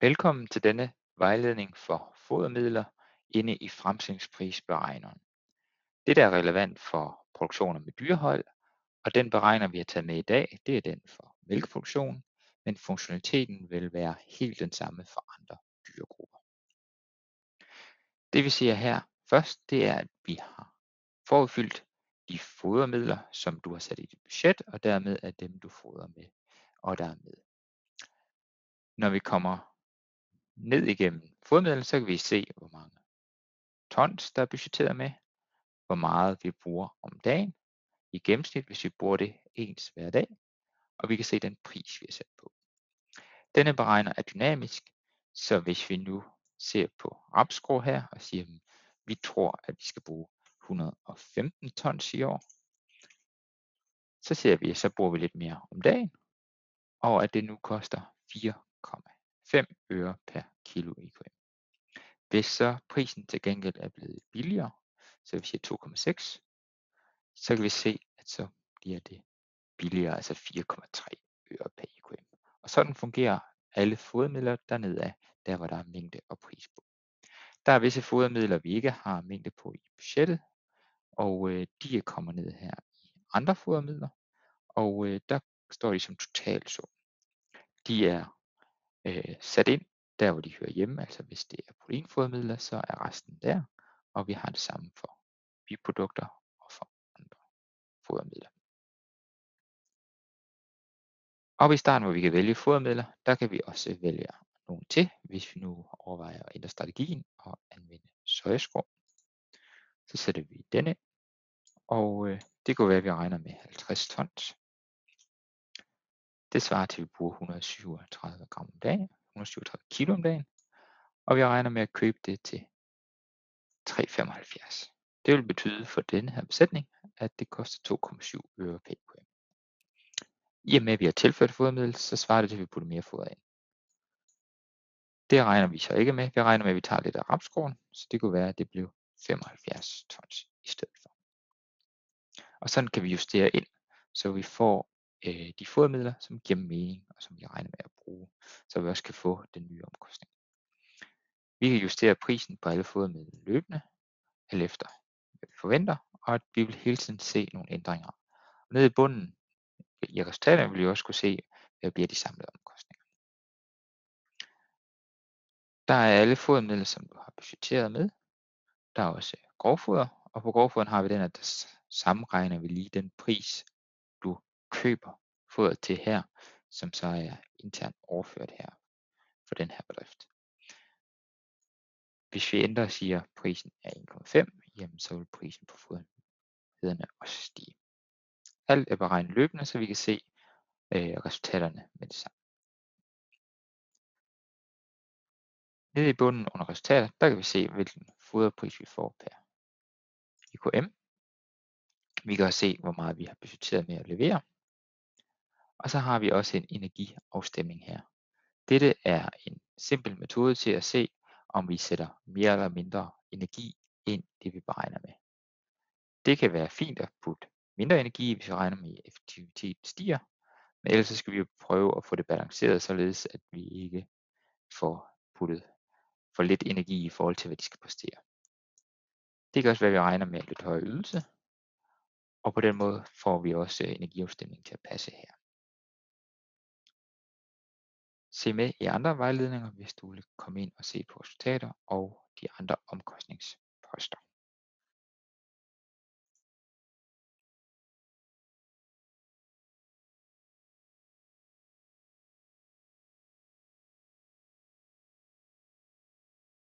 Velkommen til denne vejledning for fodermidler inde i fremstillingsprisberegneren. Det der er relevant for produktioner med dyrehold, og den beregner vi har taget med i dag, det er den for mælkeproduktion, men funktionaliteten vil være helt den samme for andre dyregrupper. Det vi ser her først, det er, at vi har forudfyldt de fodermidler, som du har sat i dit budget, og dermed er dem, du fodrer med, og der er med. Når vi kommer ned igennem fodmidlen, så kan vi se, hvor mange tons, der er budgetteret med, hvor meget vi bruger om dagen, i gennemsnit, hvis vi bruger det ens hver dag, og vi kan se den pris, vi har sat på. Denne beregner er dynamisk, så hvis vi nu ser på rapsgrå her og siger, at vi tror, at vi skal bruge 115 tons i år, så ser vi, at så bruger vi lidt mere om dagen, og at det nu koster 4,5 5 øre per kilo EKM. Hvis så prisen til gengæld er blevet billigere, så vi siger 2,6, så kan vi se, at så bliver det billigere, altså 4,3 øre per EKM. Og sådan fungerer alle fodermidler dernede af, der hvor der er mængde og pris på. Der er visse fodermidler, vi ikke har mængde på i budgettet, og øh, de kommer ned her i andre fodermidler, og øh, der står de som totalsum. De er øh, sat ind der, hvor de hører hjemme, altså hvis det er proteinfodermidler, så er resten der, og vi har det samme for biprodukter og for andre fodermidler. Og i starten, hvor vi kan vælge fodermidler, der kan vi også vælge nogle til, hvis vi nu overvejer at ændre strategien og anvende sojaskrå. Så sætter vi denne, og øh, det kunne være, at vi regner med 50 tons. Det svarer til, at vi bruger 137 gram om dagen, 137 kilo om dagen, og vi regner med at købe det til 3,75. Det vil betyde for denne her besætning, at det koster 2,7 øre per EKM. I og med at vi har tilført fodermiddel, så svarer det til, at vi putter mere foder ind. Det regner vi så ikke med. Vi regner med, at vi tager lidt af rapskåren, så det kunne være, at det blev 75 tons i stedet for. Og sådan kan vi justere ind, så vi får øh, de fodermidler, som giver mening, og som vi regner med at bruge, så vi også kan få den nye omkostning. Vi kan justere prisen på alle fodermidler løbende, alt efter hvad vi forventer, og at vi vil hele tiden se nogle ændringer. Og nede i bunden i resultaterne vil vi også kunne se, hvad bliver de samlede omkostninger. Der er alle fodermidler, som du har budgetteret med. Der er også grovfoder, og på grovfoderen har vi den, at der sammenregner vi lige den pris, køber fodret til her, som så er internt overført her for den her bedrift. Hvis vi ændrer og siger, at prisen er 1,5, jamen så vil prisen på fodermidlerne også stige. Alt er beregnet løbende, så vi kan se øh, resultaterne med det samme. Nede i bunden under resultater, der kan vi se, hvilken foderpris vi får per IKM. Vi kan også se, hvor meget vi har budgetteret med at levere. Og så har vi også en energiafstemning her. Dette er en simpel metode til at se, om vi sætter mere eller mindre energi ind det vi beregner med. Det kan være fint at putte mindre energi, hvis vi regner med, at effektivitet stiger, men ellers skal vi jo prøve at få det balanceret, således at vi ikke får puttet for lidt energi i forhold til, hvad de skal præstere. Det kan også være, at vi regner med en lidt højere ydelse, og på den måde får vi også energiafstemningen til at passe her. Se med i andre vejledninger, hvis du vil komme ind og se på resultater og de andre omkostnings